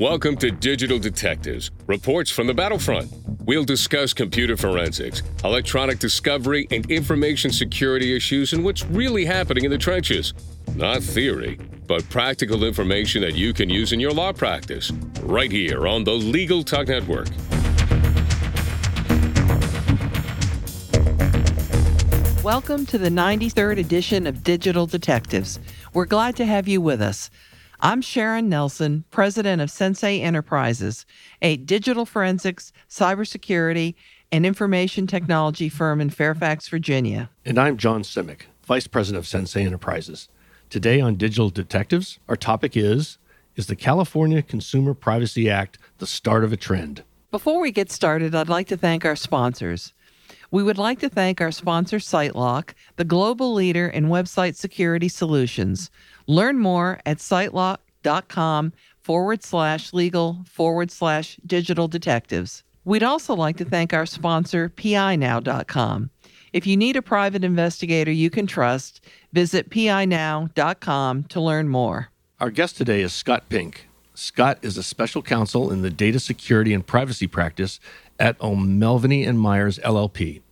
Welcome to Digital Detectives, reports from the battlefront. We'll discuss computer forensics, electronic discovery, and information security issues and what's really happening in the trenches. Not theory, but practical information that you can use in your law practice. Right here on the Legal Talk Network. Welcome to the 93rd edition of Digital Detectives. We're glad to have you with us. I'm Sharon Nelson, president of Sensei Enterprises, a digital forensics, cybersecurity, and information technology firm in Fairfax, Virginia. And I'm John Simek, vice president of Sensei Enterprises. Today on Digital Detectives, our topic is Is the California Consumer Privacy Act the start of a trend? Before we get started, I'd like to thank our sponsors. We would like to thank our sponsor, SiteLock, the global leader in website security solutions. Learn more at sitelock.com forward slash legal forward slash digital detectives. We'd also like to thank our sponsor, PINow.com. If you need a private investigator you can trust, visit PINow.com to learn more. Our guest today is Scott Pink. Scott is a special counsel in the data security and privacy practice at O'Melveny and Myers LLP.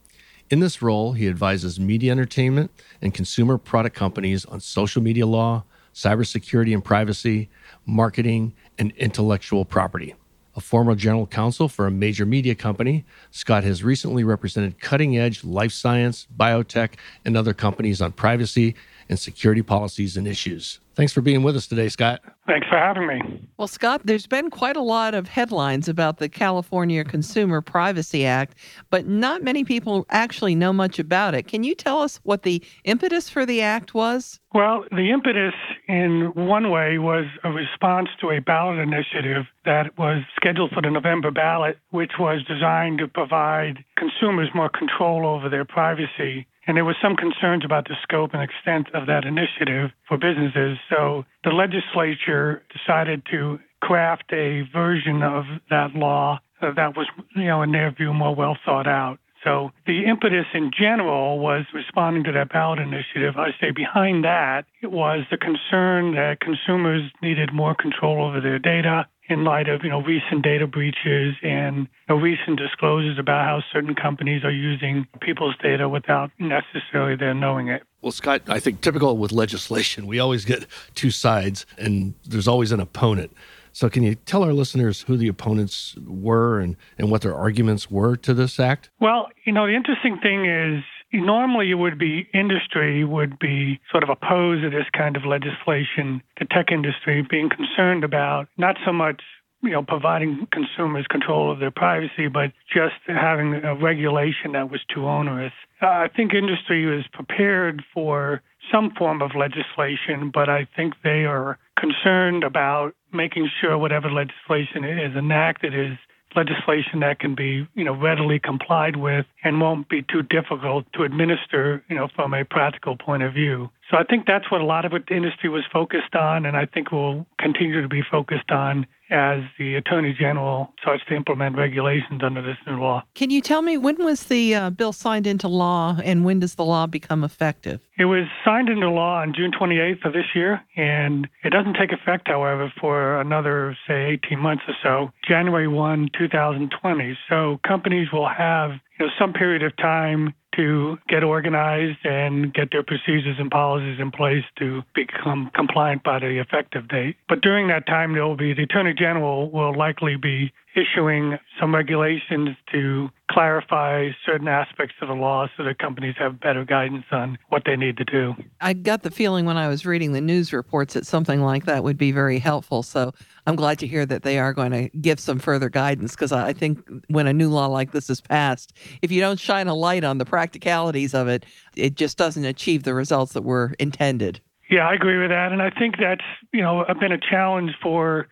In this role, he advises media entertainment and consumer product companies on social media law, cybersecurity and privacy, marketing, and intellectual property. A former general counsel for a major media company, Scott has recently represented cutting edge life science, biotech, and other companies on privacy and security policies and issues. Thanks for being with us today, Scott. Thanks for having me. Well, Scott, there's been quite a lot of headlines about the California Consumer Privacy Act, but not many people actually know much about it. Can you tell us what the impetus for the act was? Well, the impetus in one way was a response to a ballot initiative that was scheduled for the November ballot, which was designed to provide consumers more control over their privacy and there was some concerns about the scope and extent of that initiative for businesses. So the legislature decided to craft a version of that law uh, that was, you know, in their view, more well thought out. So the impetus in general was responding to that ballot initiative. I say behind that, it was the concern that consumers needed more control over their data in light of you know recent data breaches and you know, recent disclosures about how certain companies are using people's data without necessarily them knowing it. Well, Scott, I think typical with legislation, we always get two sides, and there's always an opponent. So, can you tell our listeners who the opponents were and, and what their arguments were to this act? Well, you know, the interesting thing is Normally, it would be industry would be sort of opposed to this kind of legislation. The tech industry being concerned about not so much you know, providing consumers control of their privacy, but just having a regulation that was too onerous. Uh, I think industry is prepared for some form of legislation, but I think they are concerned about making sure whatever legislation is enacted is legislation that can be, you know, readily complied with and won't be too difficult to administer, you know, from a practical point of view. So I think that's what a lot of the industry was focused on, and I think will continue to be focused on as the Attorney General starts to implement regulations under this new law. Can you tell me when was the uh, bill signed into law and when does the law become effective? It was signed into law on June 28th of this year, and it doesn't take effect, however, for another, say, 18 months or so, January 1, 2020. So companies will have you know, some period of time to get organized and get their procedures and policies in place to become compliant by the effective date. But during that time, there will be the Attorney General will likely be issuing some regulations to clarify certain aspects of the law so that companies have better guidance on what they need to do. I got the feeling when I was reading the news reports that something like that would be very helpful. So I'm glad to hear that they are going to give some further guidance because I think when a new law like this is passed, if you don't shine a light on the practicalities of it, it just doesn't achieve the results that were intended. Yeah, I agree with that. And I think that's, you know, been a challenge for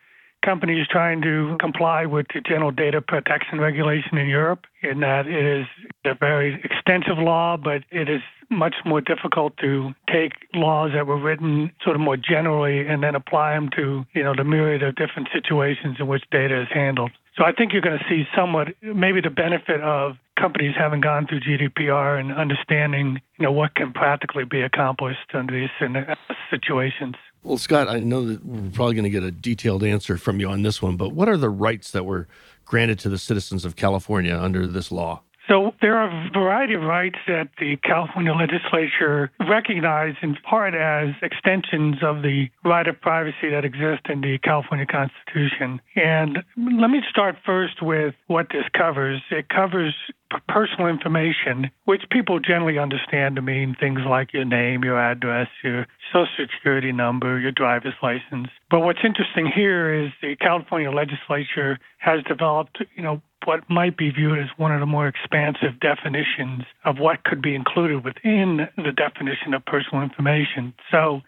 companies trying to comply with the general data protection regulation in Europe, in that it is a very extensive law, but it is much more difficult to take laws that were written sort of more generally and then apply them to, you know, the myriad of different situations in which data is handled. So I think you're going to see somewhat, maybe the benefit of companies having gone through GDPR and understanding, you know, what can practically be accomplished under these situations. Well, Scott, I know that we're probably going to get a detailed answer from you on this one, but what are the rights that were granted to the citizens of California under this law? So there are a variety of rights that the California legislature recognized in part as extensions of the right of privacy that exists in the California Constitution. And let me start first with what this covers. It covers personal information, which people generally understand to mean things like your name, your address, your social security number, your driver's license. But what's interesting here is the California legislature has developed, you know, what might be viewed as one of the more expansive definitions of what could be included within the definition of personal information. So,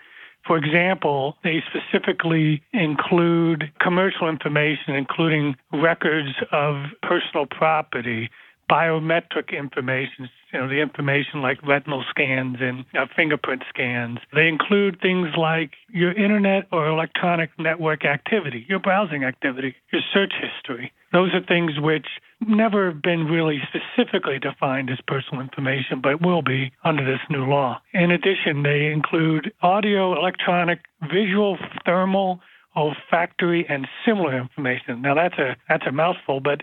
for example, they specifically include commercial information, including records of personal property, biometric information, you know, the information like retinal scans and uh, fingerprint scans. They include things like your internet or electronic network activity, your browsing activity, your search history. Those are things which never have been really specifically defined as personal information, but will be under this new law. In addition, they include audio, electronic, visual, thermal, olfactory, and similar information. Now that's a that's a mouthful, but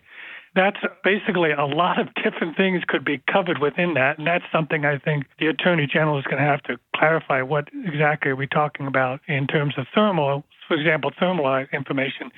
that's basically a lot of different things could be covered within that. And that's something I think the Attorney General is going to have to clarify what exactly are we talking about in terms of thermal, for example, thermal information.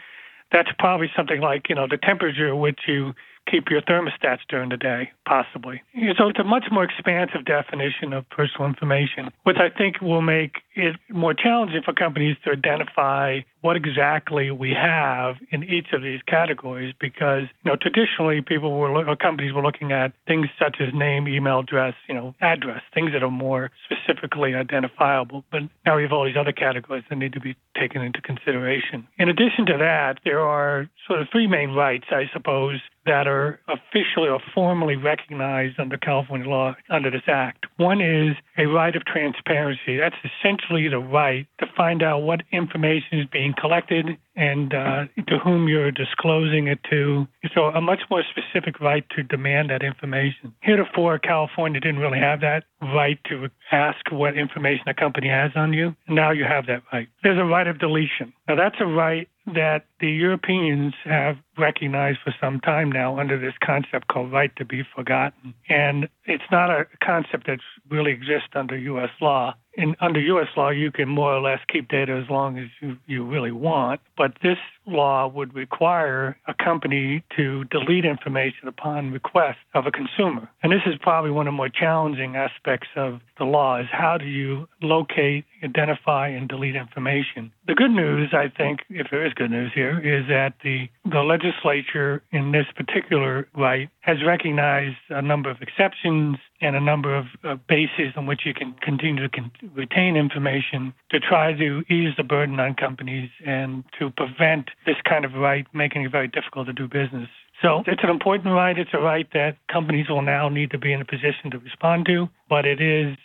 That's probably something like, you know, the temperature at which you keep your thermostats during the day, possibly. So it's a much more expansive definition of personal information, which I think will make it more challenging for companies to identify what exactly we have in each of these categories because you know traditionally people were or companies were looking at things such as name, email address, you know, address, things that are more specifically identifiable. But now we have all these other categories that need to be taken into consideration. In addition to that, there are sort of three main rights, I suppose, that are officially or formally recognized under California law under this act. One is a right of transparency. That's essentially the right to find out what information is being collected and uh, to whom you're disclosing it to. So, a much more specific right to demand that information. Heretofore, California didn't really have that right to ask what information a company has on you. Now you have that right. There's a right of deletion. Now, that's a right that the Europeans have recognized for some time now under this concept called right to be forgotten. And it's not a concept that really exists under U.S. law in under U.S. law, you can more or less keep data as long as you, you really want. But this law would require a company to delete information upon request of a consumer. And this is probably one of the more challenging aspects of the law is how do you locate, identify, and delete information. The good news, I think, if there is good news here, is that the, the legislature in this particular right has recognized a number of exceptions and a number of uh, bases on which you can continue to con- retain information to try to ease the burden on companies and to prevent this kind of right making it very difficult to do business. So it's an important right. It's a right that companies will now need to be in a position to respond to, but it is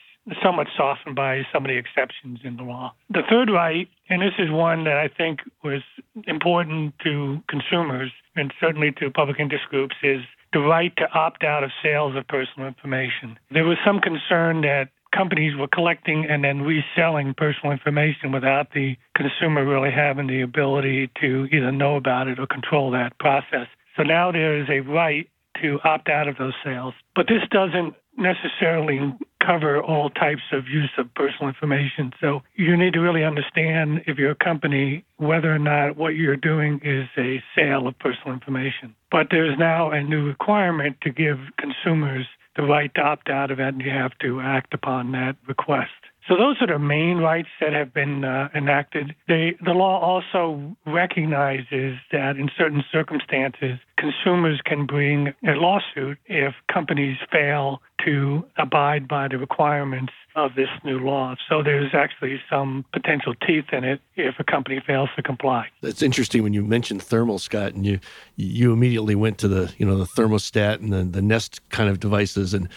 somewhat softened by some of the exceptions in the law. The third right, and this is one that I think was important to consumers and certainly to public interest groups, is the right to opt out of sales of personal information. There was some concern that companies were collecting and then reselling personal information without the consumer really having the ability to either know about it or control that process. So now there is a right to opt out of those sales. But this doesn't necessarily cover all types of use of personal information. So you need to really understand if you're a company whether or not what you're doing is a sale of personal information. But there's now a new requirement to give consumers the right to opt out of it, and you have to act upon that request. So those are the main rights that have been uh, enacted. They, the law also recognizes that in certain circumstances, consumers can bring a lawsuit if companies fail to abide by the requirements of this new law. So there's actually some potential teeth in it if a company fails to comply. That's interesting when you mentioned thermal, Scott, and you you immediately went to the you know the thermostat and the, the Nest kind of devices and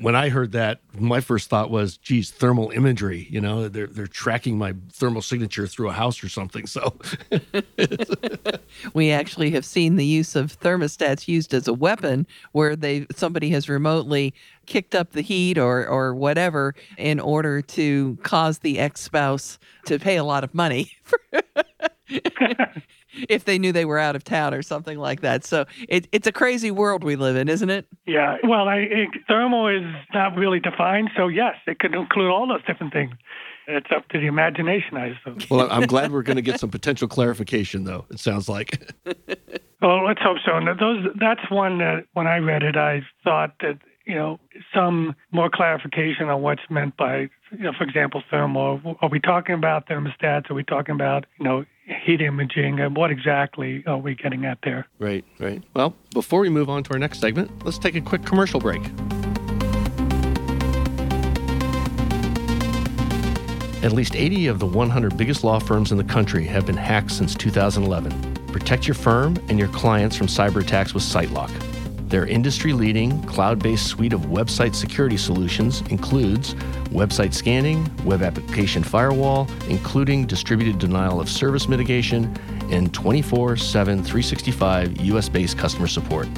when I heard that, my first thought was, geez, thermal imagery. You know, they're they're tracking my thermal signature through a house or something. So we actually have seen the use of thermostats used as a weapon where they somebody has remotely kicked up the heat or or whatever in order to cause the ex-spouse to pay a lot of money if they knew they were out of town or something like that. So it, it's a crazy world we live in, isn't it? Yeah. Well, I, it, thermal is not really defined, so yes, it could include all those different things. It's up to the imagination, I suppose. Well, I'm glad we're going to get some potential clarification, though. It sounds like. well, let's hope so. And those that's one that when I read it, I thought that you know some more clarification on what's meant by, you know, for example, thermal. Are we talking about thermostats? Are we talking about you know heat imaging and what exactly are we getting at there? Right, right. Well, before we move on to our next segment, let's take a quick commercial break. At least 80 of the 100 biggest law firms in the country have been hacked since 2011. Protect your firm and your clients from cyber attacks with SiteLock. Their industry leading, cloud based suite of website security solutions includes website scanning, web application firewall, including distributed denial of service mitigation, and 24 7 365 US based customer support.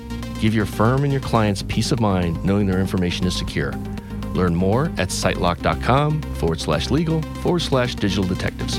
Give your firm and your clients peace of mind knowing their information is secure. Learn more at sitelock.com forward slash legal forward slash digital detectives.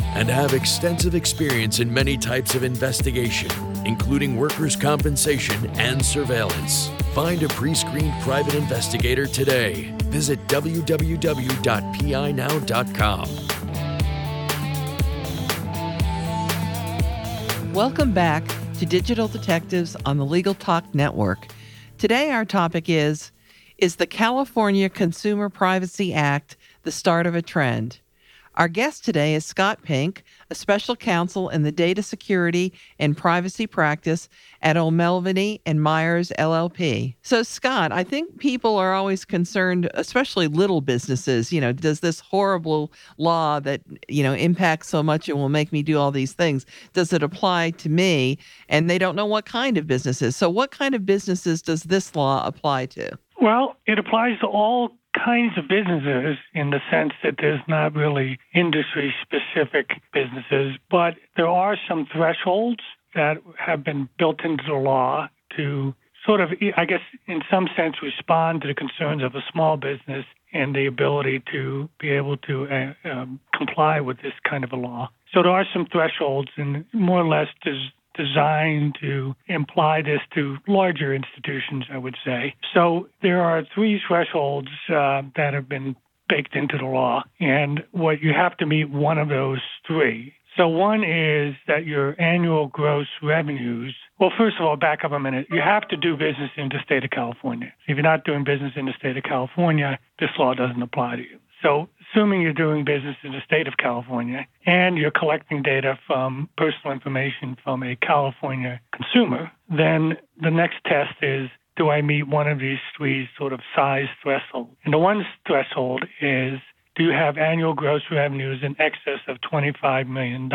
and have extensive experience in many types of investigation, including workers' compensation and surveillance. Find a pre screened private investigator today. Visit www.pinow.com. Welcome back to Digital Detectives on the Legal Talk Network. Today, our topic is Is the California Consumer Privacy Act the start of a trend? Our guest today is Scott Pink, a special counsel in the data security and privacy practice at O'Melveny and Myers LLP. So, Scott, I think people are always concerned, especially little businesses. You know, does this horrible law that, you know, impacts so much and will make me do all these things, does it apply to me? And they don't know what kind of businesses. So, what kind of businesses does this law apply to? Well, it applies to all kinds of businesses in the sense that there's not really industry specific businesses, but there are some thresholds that have been built into the law to sort of, I guess, in some sense, respond to the concerns of a small business and the ability to be able to uh, um, comply with this kind of a law. So there are some thresholds, and more or less, there's designed to imply this to larger institutions, I would say. So there are three thresholds uh, that have been baked into the law, and what you have to meet one of those three. So one is that your annual gross revenues. Well, first of all, back up a minute. You have to do business in the state of California. If you're not doing business in the state of California, this law doesn't apply to you. So assuming you're doing business in the state of California and you're collecting data from personal information from a California consumer, then the next test is do I meet one of these three sort of size thresholds? And the one threshold is do you have annual gross revenues in excess of $25 million?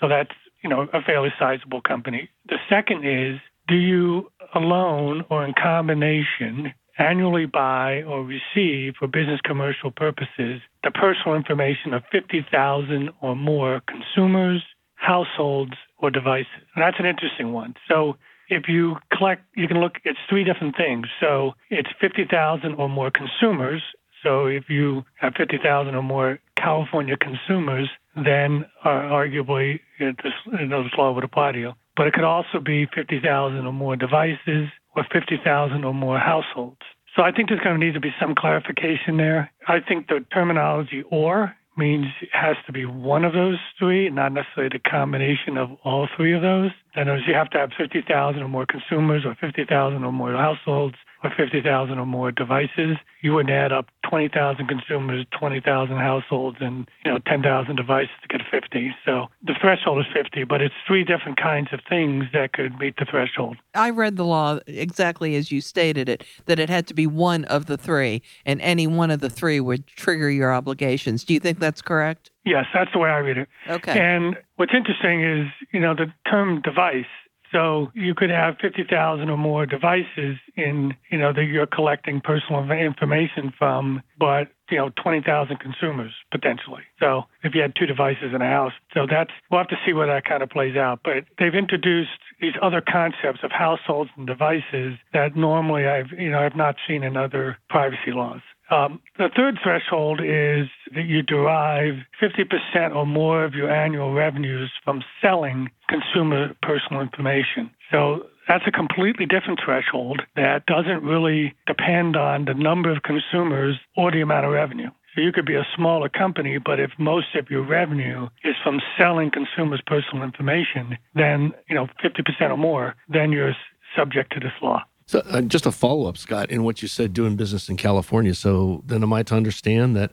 So that's, you know, a fairly sizable company. The second is do you alone or in combination annually buy or receive for business commercial purposes the personal information of 50,000 or more consumers, households, or devices. And that's an interesting one. So if you collect, you can look, it's three different things. So it's 50,000 or more consumers. So if you have 50,000 or more California consumers, then uh, arguably this, you know, this law would apply to you. But it could also be 50,000 or more devices, or 50,000 or more households. So I think there's going to need to be some clarification there. I think the terminology or means it has to be one of those three, not necessarily the combination of all three of those. That is, you have to have 50,000 or more consumers or 50,000 or more households or 50,000 or more devices. You wouldn't add up 20,000 consumers, 20,000 households, and you know 10,000 devices to get 50. So the threshold is 50, but it's three different kinds of things that could meet the threshold. I read the law exactly as you stated it, that it had to be one of the three, and any one of the three would trigger your obligations. Do you think that's correct? Yes, that's the way I read it. Okay. And what's interesting is, you know, the term device so you could have 50,000 or more devices in, you know, that you're collecting personal information from, but, you know, 20,000 consumers potentially. So if you had two devices in a house. So that's, we'll have to see where that kind of plays out. But they've introduced these other concepts of households and devices that normally I've, you know, I've not seen in other privacy laws. Um, the third threshold is that you derive 50% or more of your annual revenues from selling consumer personal information. So that's a completely different threshold that doesn't really depend on the number of consumers or the amount of revenue. So you could be a smaller company, but if most of your revenue is from selling consumers' personal information, then, you know, 50% or more, then you're subject to this law. So, uh, just a follow up, Scott, in what you said, doing business in California. So, then am I to understand that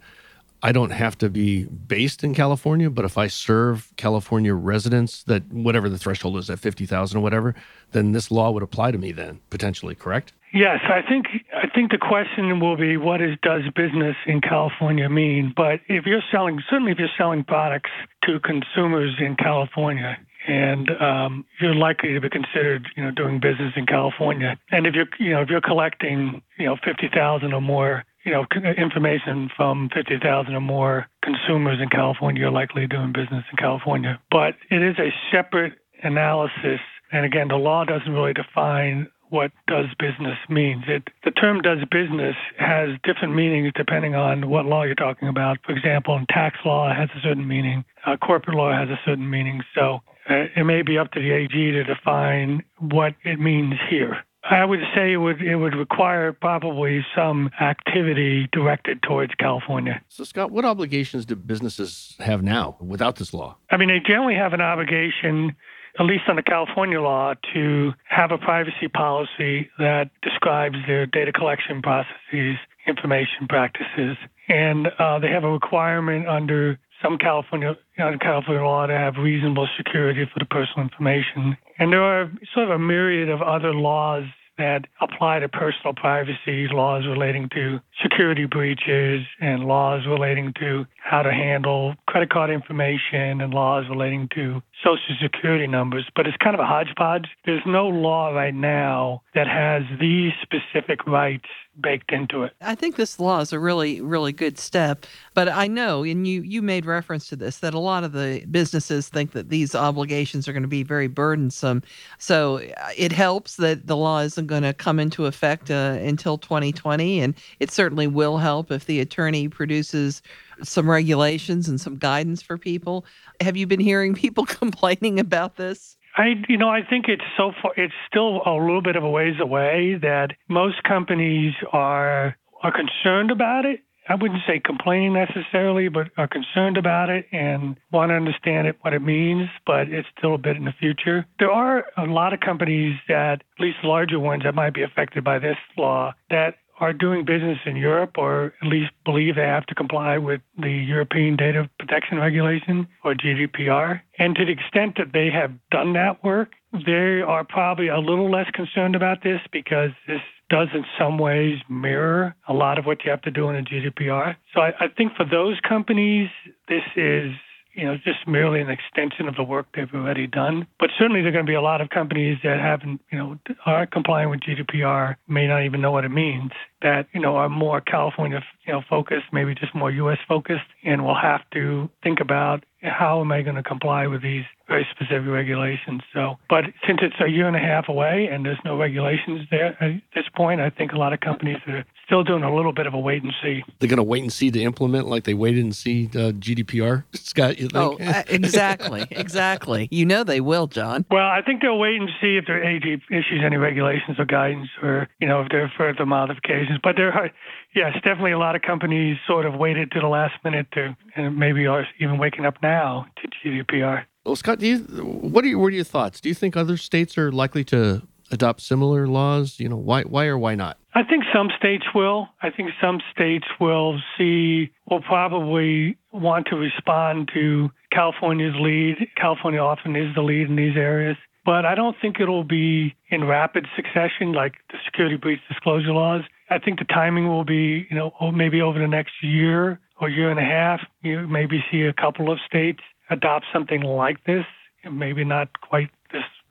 I don't have to be based in California, but if I serve California residents, that whatever the threshold is at fifty thousand or whatever, then this law would apply to me. Then potentially, correct? Yes, I think I think the question will be what is does business in California mean? But if you're selling, certainly if you're selling products to consumers in California, and um, you're likely to be considered, you know, doing business in California. And if you're, you know, if you're collecting, you know, fifty thousand or more, you know, information from fifty thousand or more consumers in California, you're likely doing business in California. But it is a separate analysis, and again, the law doesn't really define what does business means. It, the term does business has different meanings depending on what law you're talking about. For example, in tax law, it has a certain meaning. Uh, corporate law has a certain meaning. So uh, it may be up to the AG to define what it means here. I would say it would it would require probably some activity directed towards California. So Scott, what obligations do businesses have now without this law? I mean, they generally have an obligation at least under California law, to have a privacy policy that describes their data collection processes, information practices, and uh, they have a requirement under some California California law to have reasonable security for the personal information. And there are sort of a myriad of other laws that apply to personal privacy, laws relating to security breaches, and laws relating to how to handle credit card information, and laws relating to social security numbers. But it's kind of a hodgepodge. There's no law right now that has these specific rights baked into it. I think this law is a really, really good step. But I know, and you you made reference to this, that a lot of the businesses think that these obligations are going to be very burdensome. So uh, it helps that the law isn't going to come into effect uh, until 2020, and it certainly will help if the attorney produces some regulations and some guidance for people. Have you been hearing people complaining about this? I, you know, I think it's so far, it's still a little bit of a ways away that most companies are are concerned about it. I wouldn't say complaining necessarily, but are concerned about it and want to understand it, what it means, but it's still a bit in the future. There are a lot of companies that, at least larger ones, that might be affected by this law that are doing business in Europe or at least believe they have to comply with the European Data Protection Regulation or GDPR. And to the extent that they have done that work, they are probably a little less concerned about this because this does in some ways mirror a lot of what you have to do in a GDPR. So I, I think for those companies, this is you know, just merely an extension of the work they've already done. But certainly there are going to be a lot of companies that haven't, you know, are complying with GDPR, may not even know what it means, that, you know, are more California, you know, focused, maybe just more U.S. focused, and we'll have to think about how am I going to comply with these very specific regulations. So, but since it's a year and a half away and there's no regulations there at this point, I think a lot of companies are still doing a little bit of a wait and see. They're going to wait and see to implement like they waited and see uh, GDPR. Scott, you think? Oh, uh, exactly, exactly. You know they will, John. Well, I think they'll wait and see if their AG issues any regulations or guidance, or you know if there are further modifications. But there are, yes, definitely a lot of companies sort of waited to the last minute to, and maybe are even waking up now to GDPR. Well, Scott, do you what are your, what are your thoughts? Do you think other states are likely to adopt similar laws? You know, why why or why not? I think some states will. I think some states will see will probably want to respond to California's lead. California often is the lead in these areas. But I don't think it'll be in rapid succession like the security breach disclosure laws. I think the timing will be, you know, maybe over the next year or year and a half. You maybe see a couple of states adopt something like this. Maybe not quite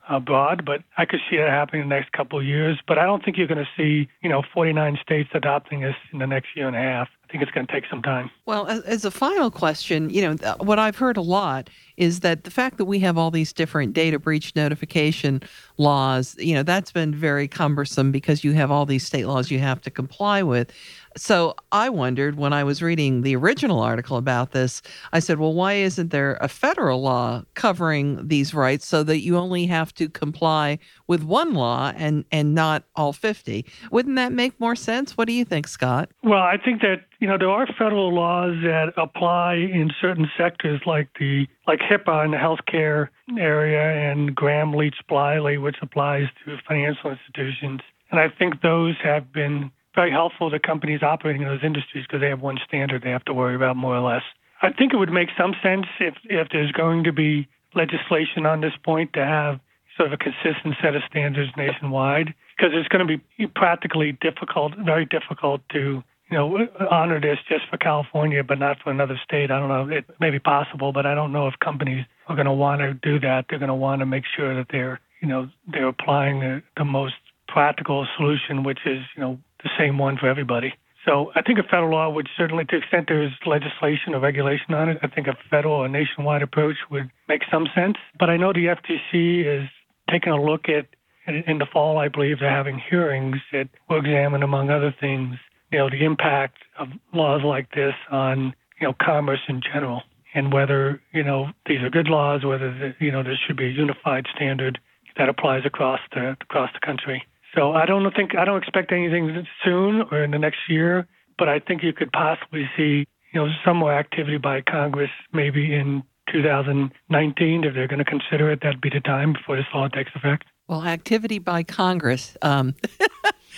uh, but I could see it happening in the next couple of years. But I don't think you're going to see, you know, 49 states adopting this in the next year and a half. I think it's going to take some time. Well, as a final question, you know, what I've heard a lot is that the fact that we have all these different data breach notification laws, you know, that's been very cumbersome because you have all these state laws you have to comply with. So I wondered when I was reading the original article about this, I said, well, why isn't there a federal law covering these rights so that you only have to comply with one law and, and not all 50? Wouldn't that make more sense? What do you think, Scott? Well, I think that, you know, there are federal laws that apply in certain sectors like the like HIPAA in the healthcare area and Gramm-Leach Bliley, which applies to financial institutions. And I think those have been very helpful to companies operating in those industries because they have one standard they have to worry about more or less. I think it would make some sense if, if there's going to be legislation on this point to have sort of a consistent set of standards nationwide because it's going to be practically difficult, very difficult to you know honor this just for California but not for another state. I don't know. It may be possible, but I don't know if companies are going to want to do that. They're going to want to make sure that they're you know they're applying the, the most practical solution, which is you know the same one for everybody. So I think a federal law would certainly, to the extent there is legislation or regulation on it, I think a federal or nationwide approach would make some sense. But I know the FTC is taking a look at, in the fall, I believe they're having hearings that will examine, among other things, you know, the impact of laws like this on, you know, commerce in general and whether, you know, these are good laws, whether, the, you know, there should be a unified standard that applies across the, across the country. So I don't think I don't expect anything soon or in the next year, but I think you could possibly see you know some more activity by Congress maybe in 2019 if they're going to consider it. That'd be the time before this law takes effect. Well, activity by Congress. Um,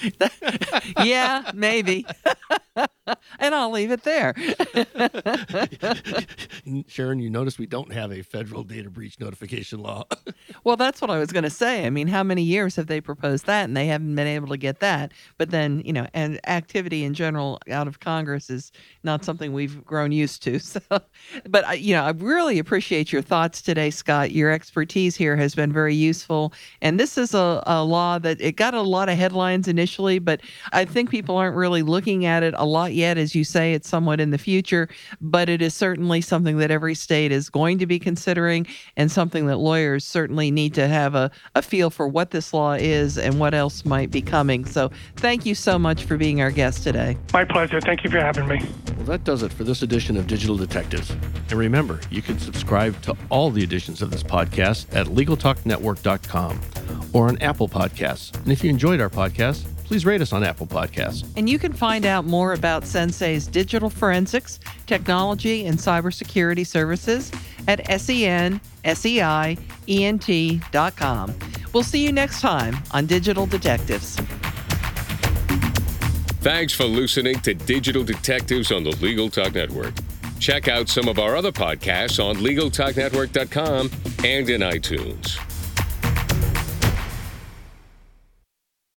yeah, maybe. and I'll leave it there. Sharon, you notice we don't have a federal data breach notification law. well, that's what I was going to say. I mean, how many years have they proposed that and they haven't been able to get that? But then, you know, and activity in general out of Congress is not something we've grown used to. So, but, you know, I really appreciate your thoughts today, Scott. Your expertise here has been very useful. And this is a, a law that it got a lot of headlines initially, but I think people aren't really looking at it a lot yet. As you say, it's somewhat in the future, but it is certainly something that every state is going to be considering and something that lawyers certainly need to have a, a feel for what this law is and what else might be coming. So thank you so much for being our guest today. My pleasure. Thank you for having me. Well, that does it for this edition of Digital Detectives. And remember, you can subscribe to all the editions of this podcast at LegalTalkNetwork.com or on Apple Podcasts. And if you enjoyed our podcast, please rate us on Apple Podcasts. And you can find out more about Sensei's digital forensics, technology, and cybersecurity services at senseient.com. We'll see you next time on Digital Detectives. Thanks for listening to Digital Detectives on the Legal Talk Network. Check out some of our other podcasts on LegalTalkNetwork.com and in iTunes.